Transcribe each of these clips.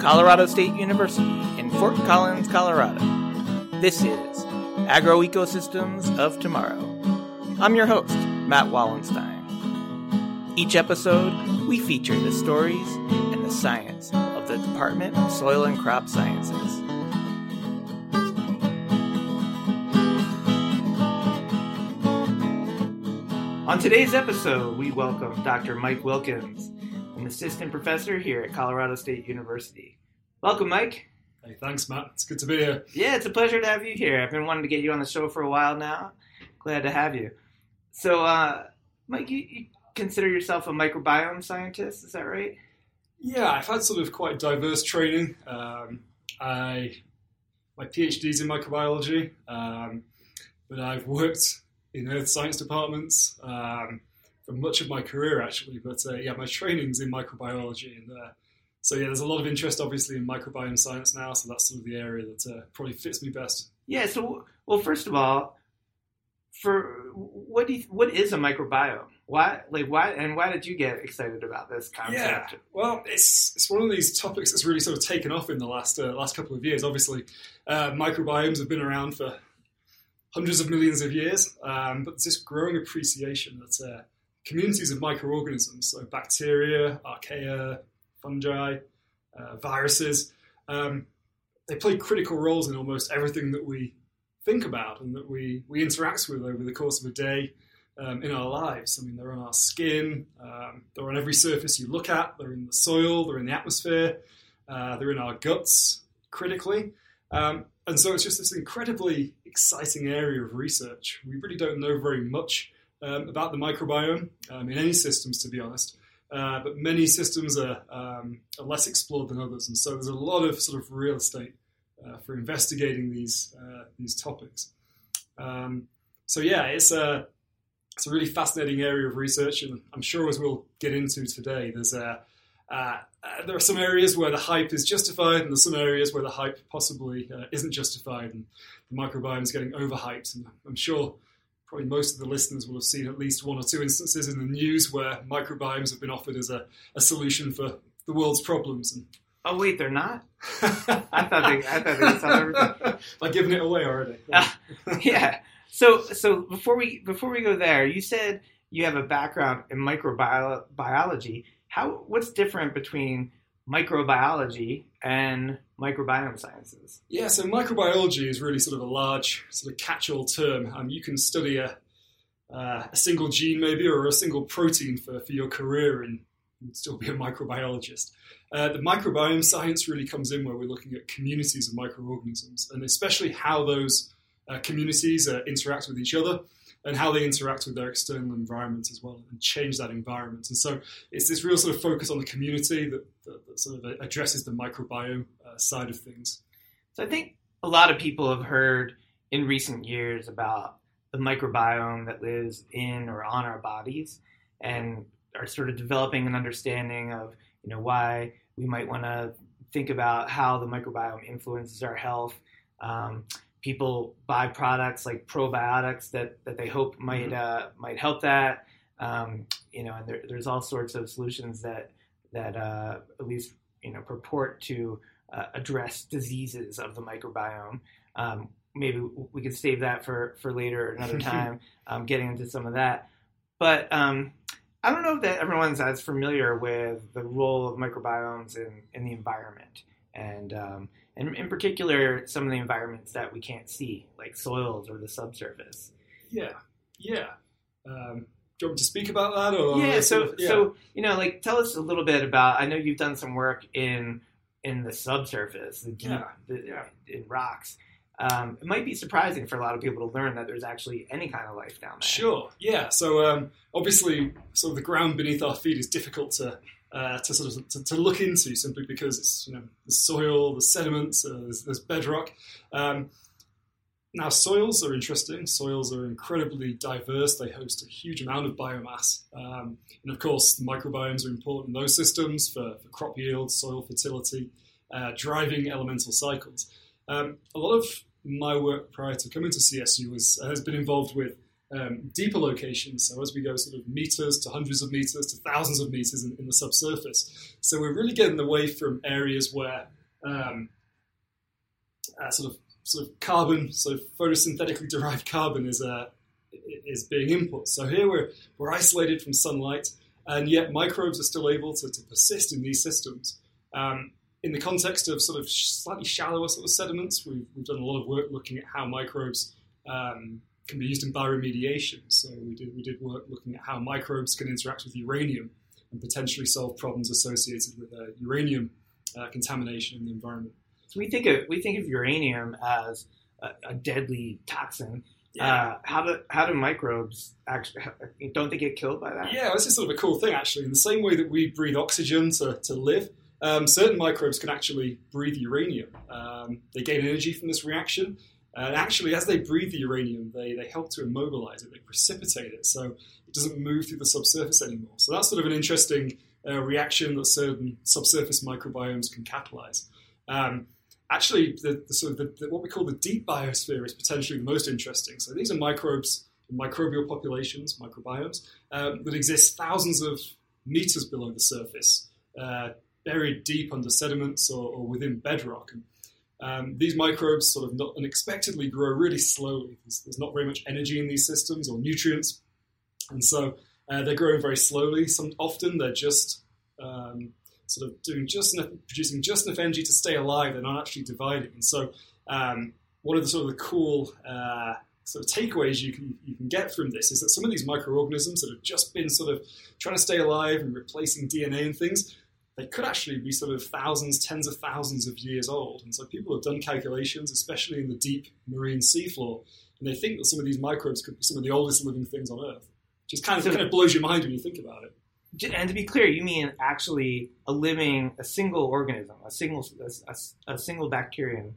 Colorado State University in Fort Collins, Colorado. This is Agroecosystems of Tomorrow. I'm your host, Matt Wallenstein. Each episode, we feature the stories and the science of the Department of Soil and Crop Sciences. On today's episode, we welcome Dr. Mike Wilkins, an assistant professor here at Colorado State University. Welcome, Mike. Hey, thanks, Matt. It's good to be here. Yeah, it's a pleasure to have you here. I've been wanting to get you on the show for a while now. Glad to have you. So, uh, Mike, you, you consider yourself a microbiome scientist, is that right? Yeah, I've had sort of quite diverse training. Um, I my PhD's in microbiology, um, but I've worked in earth science departments um, for much of my career, actually. But uh, yeah, my training's in microbiology, and uh, so yeah, there's a lot of interest, obviously, in microbiome science now. So that's sort of the area that uh, probably fits me best. Yeah. So, well, first of all, for what do you, what is a microbiome? Why, like, why, and why did you get excited about this concept? Yeah, well, it's it's one of these topics that's really sort of taken off in the last uh, last couple of years. Obviously, uh, microbiomes have been around for hundreds of millions of years, um, but there's this growing appreciation that uh, communities of microorganisms, so bacteria, archaea, fungi, uh, viruses, um, they play critical roles in almost everything that we think about and that we, we interact with over the course of a day um, in our lives. I mean, they're on our skin, um, they're on every surface you look at, they're in the soil, they're in the atmosphere, uh, they're in our guts, critically. Um, and so it's just this incredibly exciting area of research. We really don't know very much um, about the microbiome um, in any systems, to be honest. Uh, but many systems are, um, are, less explored than others, and so there's a lot of sort of real estate uh, for investigating these uh, these topics. Um, so yeah, it's a it's a really fascinating area of research, and I'm sure as we'll get into today, there's a uh, uh, there are some areas where the hype is justified, and there's some areas where the hype possibly uh, isn't justified, and the microbiome is getting overhyped. And I'm sure probably most of the listeners will have seen at least one or two instances in the news where microbiomes have been offered as a, a solution for the world's problems. And oh wait, they're not. I thought they, I thought they would everything. By giving it away already. Yeah. Uh, yeah. So so before we before we go there, you said you have a background in microbiology. How what's different between microbiology and microbiome sciences? Yeah, so microbiology is really sort of a large sort of catch-all term. Um, you can study a, uh, a single gene maybe or a single protein for, for your career and still be a microbiologist. Uh, the microbiome science really comes in where we're looking at communities of microorganisms and especially how those uh, communities uh, interact with each other and how they interact with their external environment as well and change that environment. And so it's this real sort of focus on the community that, that, that sort of addresses the microbiome uh, side of things. So I think a lot of people have heard in recent years about the microbiome that lives in or on our bodies and are sort of developing an understanding of you know why we might want to think about how the microbiome influences our health. Um, people buy products like probiotics that, that they hope might mm-hmm. uh, might help that. Um, you know, and there, there's all sorts of solutions that that uh, at least you know purport to uh, address diseases of the microbiome. Um, maybe we could save that for for later another time, um, getting into some of that. But um, I don't know that everyone's as familiar with the role of microbiomes in, in the environment and um, and in particular some of the environments that we can't see, like soils or the subsurface. Yeah, yeah. Um, do you want me to speak about that? Or yeah, so yeah. so you know, like tell us a little bit about. I know you've done some work in in the subsurface, the yeah. The, yeah. in rocks. Um, it might be surprising for a lot of people to learn that there's actually any kind of life down there. Sure, yeah. So um, obviously, sort of the ground beneath our feet is difficult to uh, to sort of to, to, look into simply because it's you know the soil, the sediments, uh, there's, there's, bedrock. Um, now soils are interesting. Soils are incredibly diverse. They host a huge amount of biomass, um, and of course the microbiomes are important in those systems for, for crop yield, soil fertility, uh, driving elemental cycles. Um, a lot of my work prior to coming to CSU was, has been involved with um, deeper locations. So as we go sort of meters to hundreds of meters to thousands of meters in, in the subsurface. So we're really getting away from areas where um, uh, sort of sort of carbon, so photosynthetically derived carbon is uh, is being input. So here we're we're isolated from sunlight, and yet microbes are still able to, to persist in these systems. Um, in the context of sort of slightly shallower sort of sediments, we've, we've done a lot of work looking at how microbes um, can be used in bioremediation. So we did we did work looking at how microbes can interact with uranium and potentially solve problems associated with uh, uranium uh, contamination in the environment. So we think of we think of uranium as a, a deadly toxin. Yeah. Uh, how do how do microbes actually don't they get killed by that? Yeah, this is sort of a cool thing actually. In the same way that we breathe oxygen to, to live, um, certain microbes can actually breathe uranium. Um, they gain energy from this reaction, and actually, as they breathe the uranium, they, they help to immobilize it, they precipitate it, so it doesn't move through the subsurface anymore. So that's sort of an interesting uh, reaction that certain subsurface microbiomes can catalyze. Um, actually, the, the sort of the, the, what we call the deep biosphere is potentially the most interesting. So these are microbes, microbial populations, microbiomes um, that exist thousands of meters below the surface, uh, buried deep under sediments or, or within bedrock. And, um, these microbes sort of unexpectedly grow really slowly. There's, there's, not very much energy in these systems or nutrients, and so uh, they're growing very slowly. Some often they're just um, sort of doing just enough, producing just enough energy to stay alive. They're not actually dividing. And so, um, one of the sort of the cool uh, sort of takeaways you can you can get from this is that some of these microorganisms that have just been sort of trying to stay alive and replacing DNA and things they could actually be sort of thousands, tens of thousands of years old. And so people have done calculations, especially in the deep marine seafloor, and they think that some of these microbes could be some of the oldest living things on Earth. Just kind of so, kind of blows your mind when you think about it. And to be clear, you mean actually a living, a single organism, a single, a, a single bacterium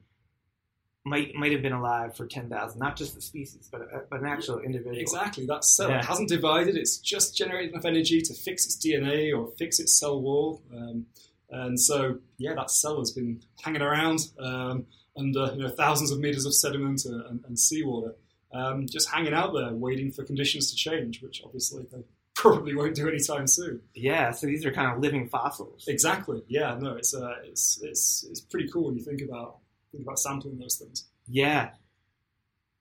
might might have been alive for ten thousand, not just the species, but a, but an actual individual. Exactly, that cell yeah. it hasn't divided; it's just generated enough energy to fix its DNA or fix its cell wall. Um, and so, yeah, that cell has been hanging around um, under you know thousands of meters of sediment and, and, and seawater, um, just hanging out there, waiting for conditions to change, which obviously they probably won't do anytime soon. Yeah, so these are kind of living fossils. Exactly. Yeah, no, it's uh, it's it's it's pretty cool when you think about think about sampling those things. Yeah.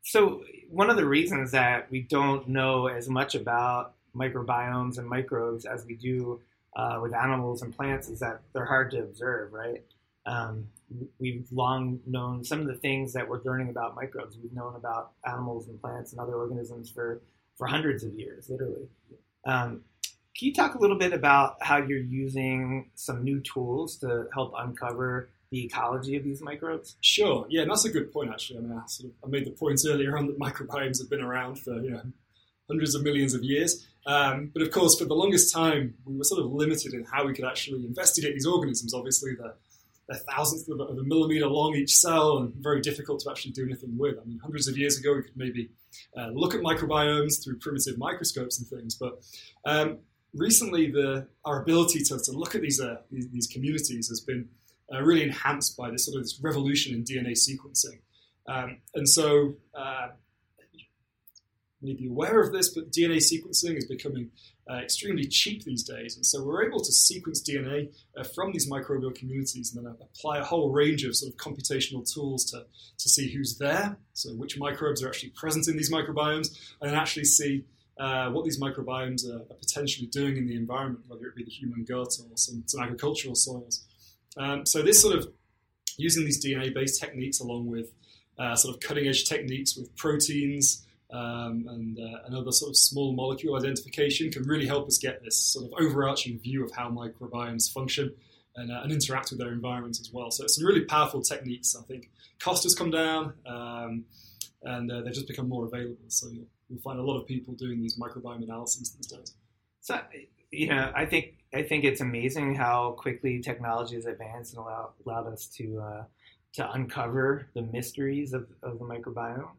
So one of the reasons that we don't know as much about microbiomes and microbes as we do uh, with animals and plants is that they're hard to observe, right? Um, we've long known some of the things that we're learning about microbes. We've known about animals and plants and other organisms for, for hundreds of years, literally. Um, can you talk a little bit about how you're using some new tools to help uncover the ecology of these microbes? Sure. Yeah, that's a good point. Actually, I mean, I, sort of, I made the point earlier on that microbiomes have been around for you know hundreds of millions of years. Um, but of course, for the longest time, we were sort of limited in how we could actually investigate these organisms. Obviously, they're, they're thousandths of a, of a, millimeter long each cell and very difficult to actually do anything with. I mean, hundreds of years ago, we could maybe uh, look at microbiomes through primitive microscopes and things. But um, recently, the, our ability to, to look at these, uh, these, these communities has been uh, really enhanced by this sort of this revolution in DNA sequencing. Um, and so, uh, you may be aware of this, but DNA sequencing is becoming uh, extremely cheap these days. And so, we're able to sequence DNA uh, from these microbial communities and then apply a whole range of sort of computational tools to, to see who's there, so which microbes are actually present in these microbiomes, and then actually see. Uh, what these microbiomes are, are, potentially doing in the environment, whether it be the human gut or some, some agricultural soils. Um, so this sort of using these DNA-based techniques along with uh, sort of cutting-edge techniques with proteins um, and, uh, and other sort of small molecule identification can really help us get this sort of overarching view of how microbiomes function and, uh, and interact with their environment as well. So it's some really powerful techniques. I think cost has come down um, and uh, they've just become more available. So you'll, you'll find a lot of people doing these microbiome analyses these days. So you know, I think I think it's amazing how quickly technology has advanced and allowed us to uh, to uncover the mysteries of, of the microbiome.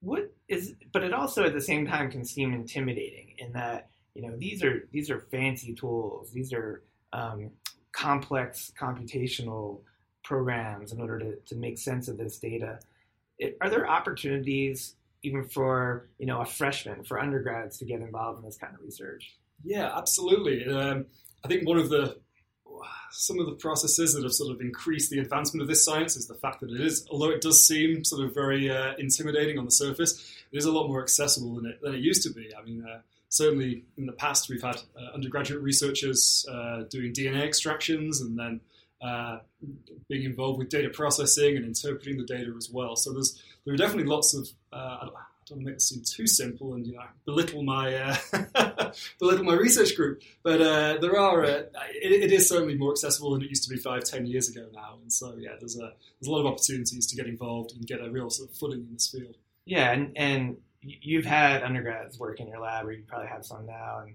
What is, but it also at the same time can seem intimidating in that you know these are these are fancy tools. These are um, complex computational programs in order to, to make sense of this data. It, are there opportunities even for you know a freshman for undergrads to get involved in this kind of research. Yeah, absolutely. Um, I think one of the some of the processes that have sort of increased the advancement of this science is the fact that it is, although it does seem sort of very uh, intimidating on the surface, it is a lot more accessible than it than it used to be. I mean. Uh, certainly, in the past, we've had uh, undergraduate researchers uh, doing DNA extractions and then uh, being involved with data processing and interpreting the data as well. So there's there are definitely lots of uh, don't make this seem too simple and you know belittle my uh, belittle my research group, but uh, there are uh, it, it is certainly more accessible than it used to be five ten years ago now, and so yeah, there's a there's a lot of opportunities to get involved and get a real sort of footing in this field. Yeah, and and you've had undergrads work in your lab, or you probably have some now, and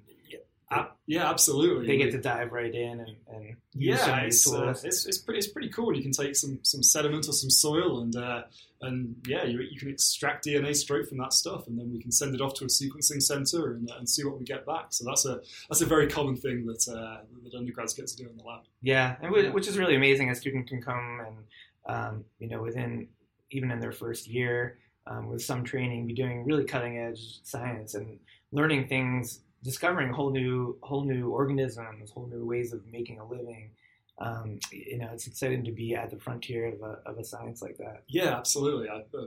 uh, yeah, absolutely. They get to dive right in and, and use yeah, some of these it's, uh, it's, it's pretty it's pretty cool. You can take some some sediment or some soil and uh, and yeah, you, you can extract DNA straight from that stuff, and then we can send it off to a sequencing center and, and see what we get back. So that's a that's a very common thing that uh, that undergrads get to do in the lab. Yeah, and whi- which is really amazing. A student can come and um, you know within even in their first year um, with some training, be doing really cutting edge science and learning things, discovering whole new whole new organisms, whole new ways of making a living. Um, you know, it's exciting to be at the frontier of a, of a science like that. Yeah, absolutely. I, uh,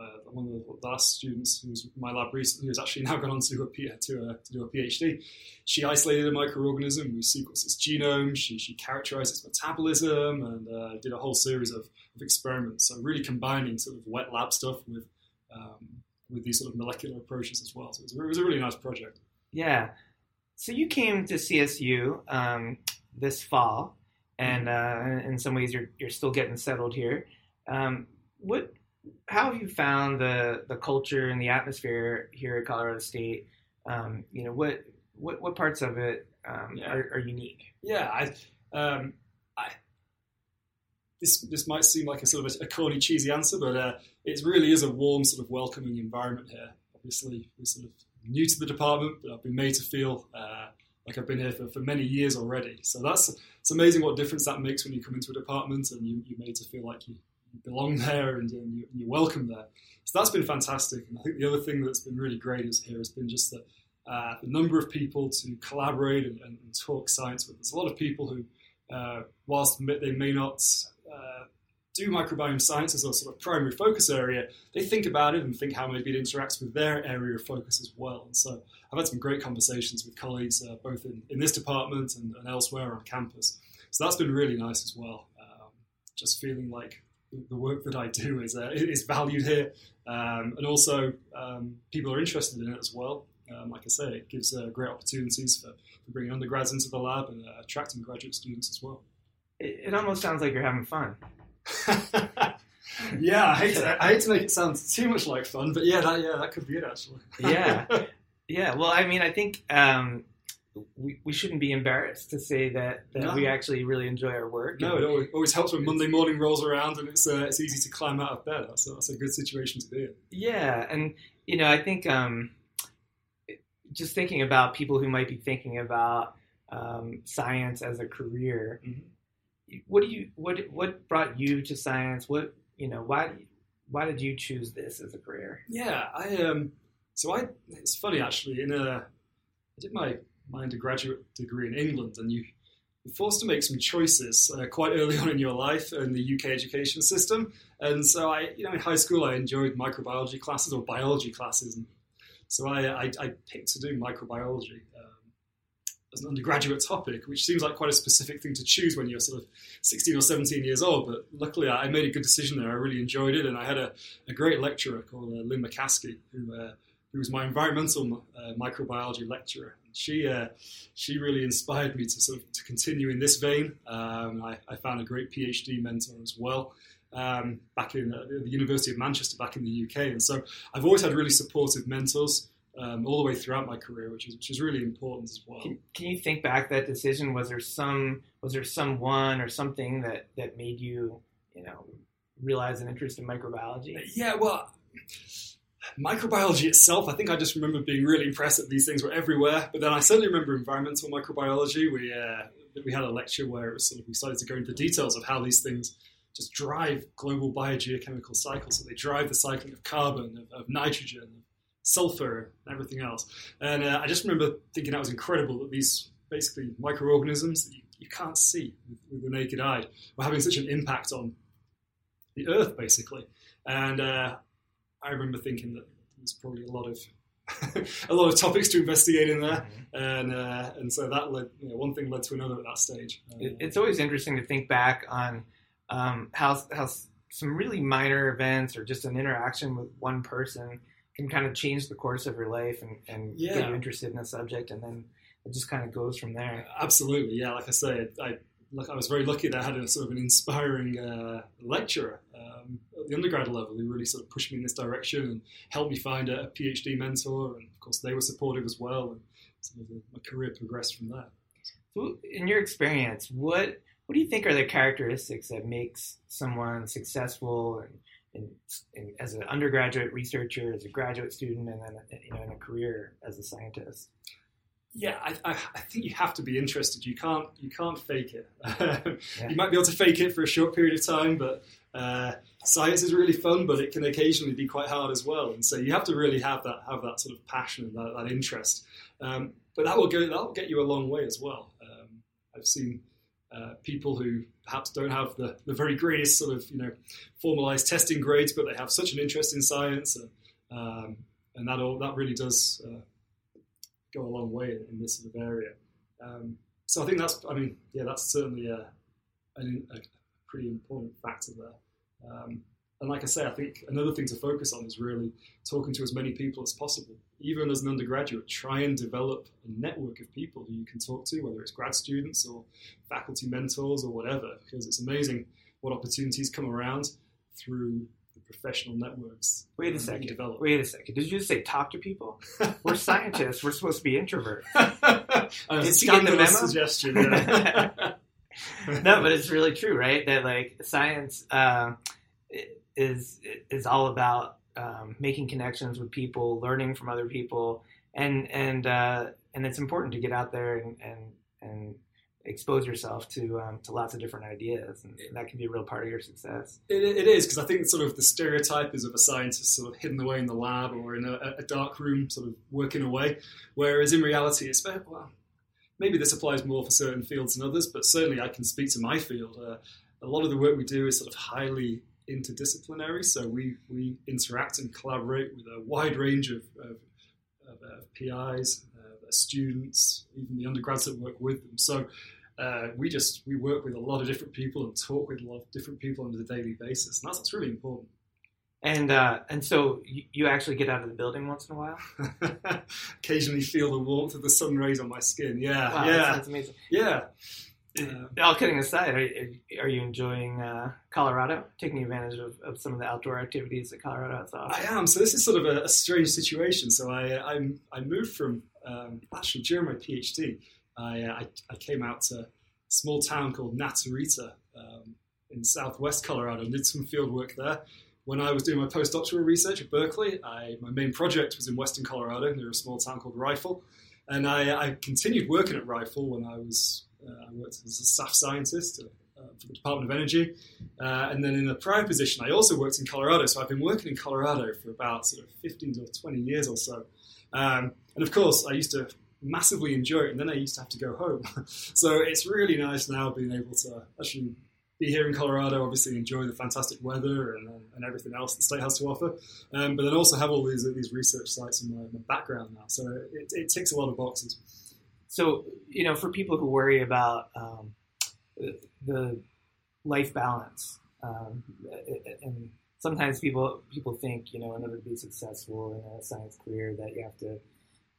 uh, one of the last students who was my lab recently, who's actually now gone on to do a, P- to, a, to do a PhD, she isolated a microorganism, we sequenced its genome, she, she characterized its metabolism, and uh, did a whole series of, of experiments. So really combining sort of wet lab stuff with um, with these sort of molecular approaches as well. So it was, a- it was a really nice project. Yeah. So you came to CSU um, this fall, and uh, in some ways you're you're still getting settled here. Um, what? How have you found the the culture and the atmosphere here at Colorado State? Um, you know what what what parts of it um, Yeah. are, are unique? Yeah, I, um, I, this this might seem like a sort of a, a corny, cheesy answer, but uh, it really is a warm, sort of welcoming environment here. Obviously, we're sort of new to the department, but I've been made to feel uh, like I've been here for, for many years already. So that's it's amazing what difference that makes when you come into a department and you, you're made to feel like you, belong there and, and you, you're welcome there. So that's been fantastic. And I think the other thing that's been really great is here has been just the, uh, the number of people to collaborate and, and, and talk science with. There's a lot of people who, uh, whilst they may not uh, do microbiome science as a sort of primary focus area, they think about it and think how maybe it interacts with their area of focus as well. And so I've had some great conversations with colleagues uh, both in, in this department and, and elsewhere on campus. So that's been really nice as well. Um, just feeling like the- work that I do is uh, is valued here, um, and also um, people are interested in it as well. Um, like I say, it gives uh, great opportunities for, for bringing undergrads into the lab and uh, attracting graduate students as well. It, it almost sounds like you're having fun. yeah, I hate, to, I hate to make it sound too much like fun, but yeah, that yeah, that could be it actually. Yeah. Yeah, well, I mean, I think um, we, we shouldn't be embarrassed to say that, that No. we actually really enjoy our work. no, it always, always helps when Monday morning rolls around and it's uh, it's easy to climb out of bed. That's a, that's a good situation to be in. Yeah, and you know, I think um, just thinking about people who might be thinking about um, science as a career. What do you what what brought you to science? What you know why why did you choose this as a career? Yeah, I um. So I, it's funny actually. In a, I did my my undergraduate degree in England, and you you're forced to make some choices uh, quite early on in your life in the UK education system. And so I, you know, in high school I enjoyed microbiology classes or biology classes, and so I I, I picked to do microbiology. Um, as an undergraduate topic, which seems like quite a specific thing to choose when you're sort of 16 or 17 years old. But luckily, I made a good decision there. I really enjoyed it, and I had a, a great lecturer called uh, Lynne Macaskie, who uh, who was my environmental uh, microbiology lecturer. She uh, she really inspired me to sort of to continue in this vein. Um, I, I found a great PhD mentor as well. Um, back in uh, the University of Manchester, back in the UK, and so I've always had really supportive mentors um, all the way throughout my career, which is which is really important as well. Can, can you think back that decision? Was there some was there someone or something that that made you you know realize an interest in microbiology? Yeah, well, microbiology itself, I think I just remember being really impressed that these things were everywhere. But then I certainly remember environmental microbiology. We uh, we had a lecture where it was sort of we started to go into the details of how these things just drive global biogeochemical cycles. So they drive the cycling of carbon, of, of nitrogen, of sulfur, and everything else. And uh, I just remember thinking that was incredible that these basically microorganisms that you, you can't see with, with, the naked eye were having such an impact on the Earth, basically. And uh, I remember thinking that there's probably a lot of a lot of topics to investigate in there, mm-hmm. and uh, and so that led you know, one thing led to another at that stage. it's always interesting to think back on um, how how some really minor events or just an interaction with one person can kind of change the course of your life and, and yeah. get you interested in a subject, and then it just kind of goes from there. Absolutely, yeah. Like I say, I look, I was very lucky that I had a sort of an inspiring uh, lecturer um, at the undergrad level who really sort of pushed me in this direction and helped me find a, PhD mentor, and of course they were supportive as well, and sort of my career progressed from there. So, in your experience, what what do you think are the characteristics that makes someone successful and in, in, as an undergraduate researcher, as a graduate student, and then you know in a career as a scientist? Yeah, I, I, I think you have to be interested. You can't you can't fake it. yeah. You might be able to fake it for a short period of time, but uh, science is really fun, but it can occasionally be quite hard as well. And so you have to really have that have that sort of passion and that, that interest. Um, but that will go that will get you a long way as well. Um, I've seen uh, people who perhaps don't have the, the very greatest sort of you know formalized testing grades, but they have such an interest in science, and, um, and that all that really does uh, go a long way in, this sort of area. Um, so I think that's I mean yeah that's certainly a, a, a pretty important factor there. Um, and like I say, I think another thing to focus on is really talking to as many people as possible. Even as an undergraduate, try and develop a network of people who you can talk to, whether it's grad students or faculty mentors or whatever, because it's amazing what opportunities come around through professional networks. Wait a second. Develop. Wait a second. Did you just say talk to people? We're scientists. We're supposed to be introverts. Did you get the memo? Suggestion. Yeah. no, but it's really true, right? That like science. Uh, is is all about um, making connections with people, learning from other people, and and uh, and it's important to get out there and and, and expose yourself to um, to lots of different ideas, and that can be a real part of your success. it, it is because I think sort of the stereotype is of a scientist sort of hidden away in the lab or in a, a dark room, sort of working away, whereas in reality, it's well, maybe this applies more for certain fields than others, but certainly I can speak to my field. Uh, a lot of the work we do is sort of highly interdisciplinary. So we, we interact and collaborate with a wide range of, of, of uh, PIs, students, even the undergrads that work with them. So uh, we just we work with a lot of different people and talk with a lot of different people on a daily basis, and that's, that's really important. And uh, and so you, actually get out of the building once in a while. Occasionally, feel the warmth of the sun rays on my skin. Yeah, wow, yeah, that's amazing. Yeah, uh, all kidding aside, are, are you enjoying uh, Colorado, taking advantage of, of, some of the outdoor activities that Colorado has I am. So this is sort of a, a strange situation. So I I, I moved from um, actually during my PhD, I, I, I came out to a small town called Naturita um, in southwest Colorado and did some field work there. When I was doing my postdoctoral research at Berkeley, I, my main project was in western Colorado near a small town called Rifle, and I, continued working at Rifle when I was uh, I worked as a staff scientist uh, for the Department of Energy. Uh, and then in a prior position, I also worked in Colorado. So I've been working in Colorado for about sort of 15 to 20 years or so. Um, and of course, I used to massively enjoy it, and then I used to have to go home. so it's really nice now being able to actually be here in Colorado, obviously enjoy the fantastic weather and, and everything else the state has to offer, um, but then also have all these these research sites in my, my background now. So it, it, ticks a lot of boxes. So, you know, for people who worry about um, the life balance, um, and sometimes people people think, you know, in order to be successful in a science career, that you have to,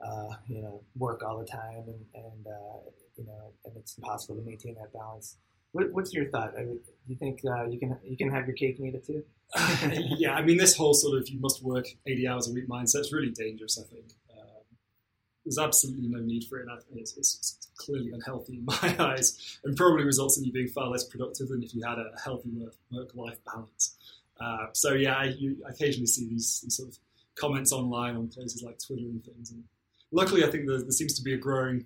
uh, you know, work all the time, and, and uh, you know, and it's impossible to maintain that balance. What, what's your thought? I mean, do you think uh, you can you can have your cake and eat it too? yeah, I mean, this whole sort of you must work eighty hours a week mindset is really dangerous. I think there's absolutely no need for it. It's, it's, clearly unhealthy in my eyes, and probably results in you being far less productive than if you had a healthy work-life balance. Uh, so yeah, I, you occasionally see these, these, sort of comments online on places like Twitter and things. And luckily, I think there, there seems to be a growing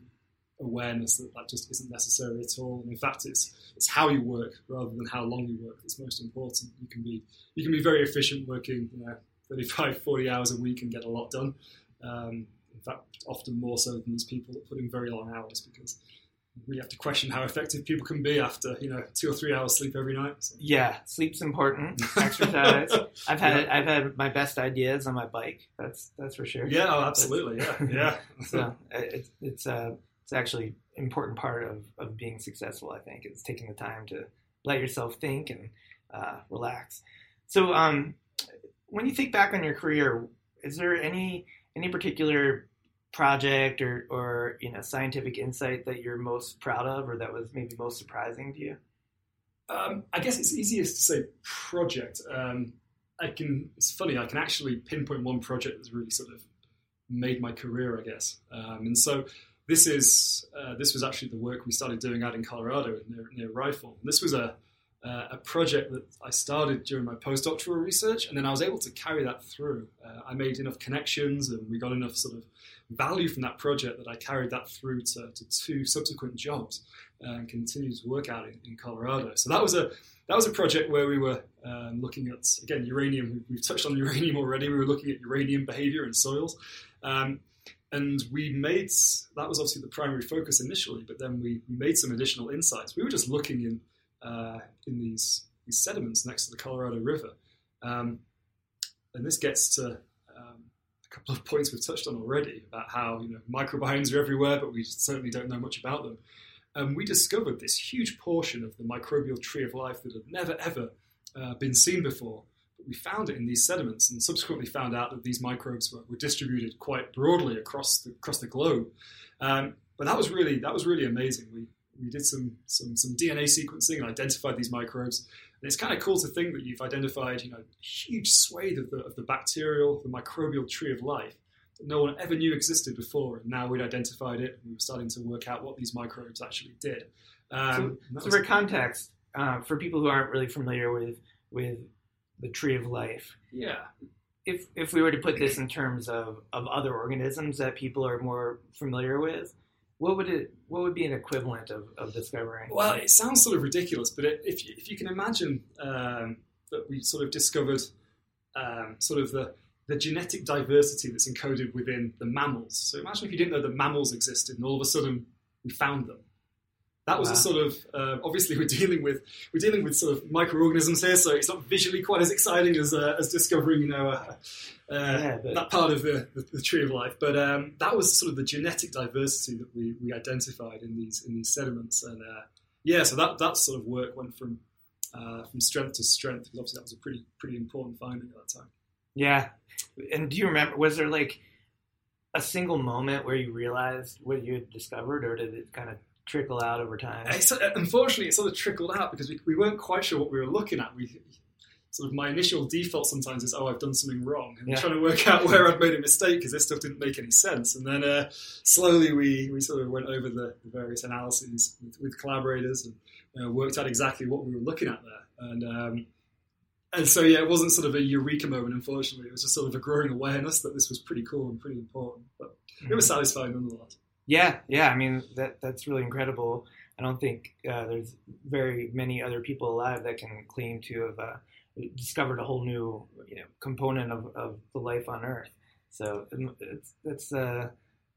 awareness that that just isn't necessary at all. And in fact, it's it's how you work rather than how long you work that's most important. You can be you can be very efficient working, you know, 35, 40 hours a week and get a lot done. Um, in fact, often more so than these people that put in very long hours because we have to question how effective people can be after you know two or three hours sleep every night. So. Yeah, sleep's important. Exercise. I've had yeah. I've had my best ideas on my bike. That's that's for sure. Yeah, oh, absolutely. Yeah, yeah. so it's it's uh, it's actually important part of, of being successful. I think is taking the time to let yourself think and uh, relax. So, um, when you think back on your career, is there any any particular project or, or you know scientific insight that you're most proud of, or that was maybe most surprising to you? Um, I guess it's easiest to say project. Um, I can. It's funny. I can actually pinpoint one project that's really sort of made my career, I guess. Um, and so this is uh, this was actually the work we started doing out in Colorado near, near Rifle. And this was a uh, a project that I started during my postdoctoral research, and then I was able to carry that through. Uh, I made enough connections, and we got enough sort of value from that project that I carried that through to, to two subsequent jobs uh, and continued to work out in, in, Colorado. So that was a that was a project where we were um, looking at again uranium. We've touched on uranium already. We were looking at uranium behavior in soils. Um, and we made that was obviously the primary focus initially, but then we, we made some additional insights. We were just looking in uh, in these these sediments next to the Colorado River, um, and this gets to um, a couple of points we've touched on already about how you know microbiomes are everywhere, but we certainly don't know much about them. And we discovered this huge portion of the microbial tree of life that had never ever uh, been seen before But we found it in these sediments and subsequently found out that these microbes were, were distributed quite broadly across the, across the globe. Um, but that was really that was really amazing. We we did some some some DNA sequencing and identified these microbes. And it's kind of cool to think that you've identified you know a huge swathe of the of the bacterial, the microbial tree of life that no one ever knew existed before. And now we'd identified it. we were starting to work out what these microbes actually did. Um, so, so for context, uh, for people who aren't really familiar with with the tree of life. Yeah. If if we were to put this in terms of, of other organisms that people are more familiar with, what would it what would be an equivalent of, of discovering? Well, it sounds sort of ridiculous, but it, if you, if you can imagine um, that we sort of discovered um, sort of the the genetic diversity that's encoded within the mammals. So imagine if you didn't know that mammals existed, and all of a sudden we found them that was wow. a sort of uh, obviously we're dealing with we're dealing with sort of microorganisms here, so it's not visually quite as exciting as uh, as discovering you know uh, uh yeah, but... that part of the, the, the, tree of life. But um, that was sort of the genetic diversity that we, we identified in these in these sediments, and uh, yeah, so that that sort of work went from uh, from strength to strength because obviously that was a pretty pretty important finding at that time. Yeah, and do you remember? Was there like a single moment where you realized what you had discovered, or did it kind of trickle out over time? It's, uh, unfortunately, it sort of trickled out because we, we weren't quite sure what we were looking at. We sort of my initial default sometimes is, oh, I've done something wrong, and yeah. trying to work out where I'd made a mistake because this stuff didn't make any sense. And then uh, slowly we, we sort of went over the, the various analyses with, with collaborators and uh, worked out exactly what we were looking at there. And um, and so yeah, it wasn't sort of a eureka moment. Unfortunately, it was just sort of a growing awareness that this was pretty cool and pretty important. But mm-hmm. it was mm-hmm. satisfying nonetheless. Yeah, yeah. I mean, that that's really incredible. I don't think uh, there's very many other people alive that can claim to have uh, discovered a whole new you know, component of, of the life on Earth. So it's it's uh,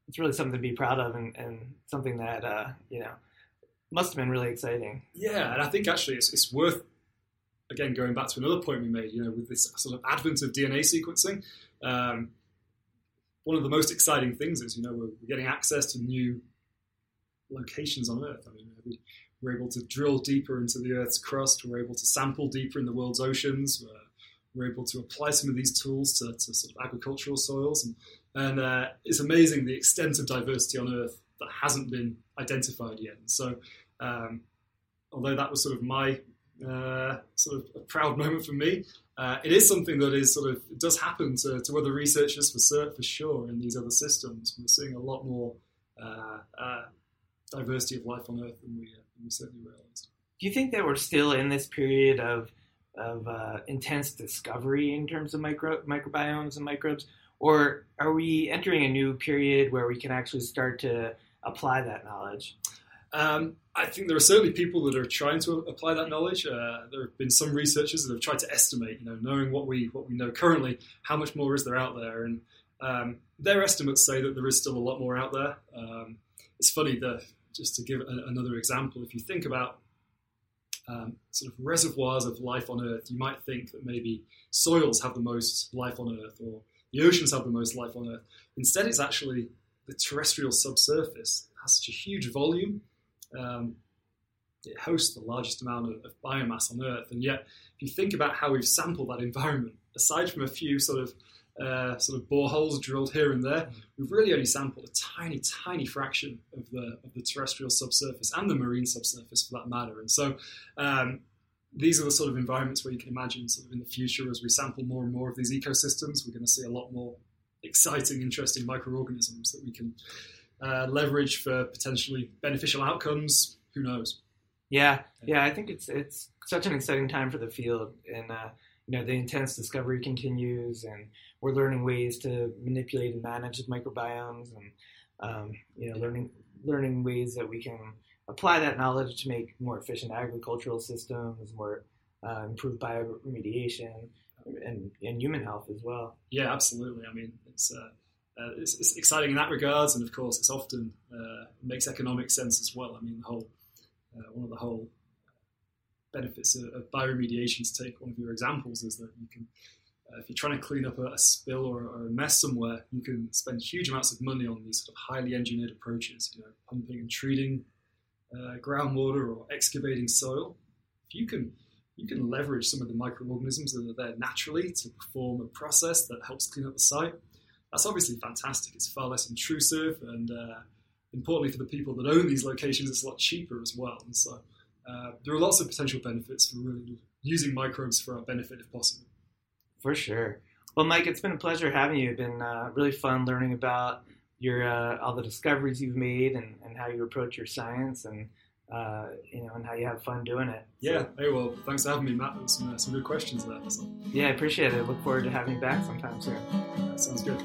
it's really something to be proud of, and, and something that uh, you know must have been really exciting. Yeah, and I think actually it's, it's worth again going back to another point we made. You know, with this sort of advent of DNA sequencing. Um, one of the most exciting things is, you know, we're, getting access to new locations on Earth. I mean, we're able to drill deeper into the Earth's crust. We're able to sample deeper in the world's oceans. We're, we're able to apply some of these tools to, to sort of agricultural soils, and, and uh, it's amazing the extent of diversity on Earth that hasn't been identified yet. And so, um, although that was sort of my uh, sort of a proud moment for me. Uh, it is something that is sort of does happen to, to other researchers for for sure in these other systems. We're seeing a lot more uh, uh diversity of life on Earth than we, uh, than we certainly realized. Do you think that we're still in this period of of intense discovery in terms of micro, microbiomes and microbes, or are we entering a new period where we can actually start to apply that knowledge? Um, I think there are certainly people that are trying to apply that knowledge. Uh, there have been some researchers that have tried to estimate, you know, knowing what we what we know currently, how much more is there out there, and um, their estimates say that there is still a lot more out there. Um, it's funny that just to give a, another example, if you think about um, sort of reservoirs of life on Earth, you might think that maybe soils have the most life on Earth, or the oceans have the most life on Earth. Instead, it's actually the terrestrial subsurface has such a huge volume um, it hosts the largest amount of, of, biomass on Earth, and yet if you think about how we've sampled that environment, aside from a few sort of uh, sort of boreholes drilled here and there, we've really only sampled a tiny, tiny fraction of the of the terrestrial subsurface and the marine subsurface for that matter. And so, um, these are the sort of environments where you can imagine, sort of in the future, as we sample more and more of these ecosystems, we're going to see a lot more exciting, interesting microorganisms that we can uh, leverage for potentially beneficial outcomes. Who knows? Yeah, yeah, I think it's it's such an exciting time for the field, and uh, you know the intense discovery continues, and we're learning ways to manipulate and manage the microbiomes, and um, you know learning learning ways that we can apply that knowledge to make more efficient agricultural systems, more uh, improved bioremediation, and, and human health as well. Yeah, absolutely. I mean, it's uh, uh, it's, it's, exciting in that regards, and of course, it's often uh, makes economic sense as well. I mean, the whole uh, one of the whole benefits of, of bioremediation, to take one of your examples, is that you can, uh, if you're trying to clean up a, a spill or, or, a mess somewhere, you can spend huge amounts of money on these sort of highly engineered approaches, you know, pumping and treating uh, groundwater or excavating soil. If you can you can leverage some of the microorganisms that are there naturally to perform a process that helps clean up the site that's obviously fantastic. It's far less intrusive, and uh, importantly for the people that own these locations, it's a lot cheaper as well. And so uh, there are lots of potential benefits for really using microbes for our benefit if possible. For sure. Well, Mike, it's been a pleasure having you. It's been uh, really fun learning about your uh, all the discoveries you've made and, and how you approach your science and uh, you know, and how you have fun doing it. Yeah. Hey, well, thanks for having me, Matt. Some, uh, some good questions there. So. Yeah, I appreciate it. Look forward to having you back sometime soon. That sounds good.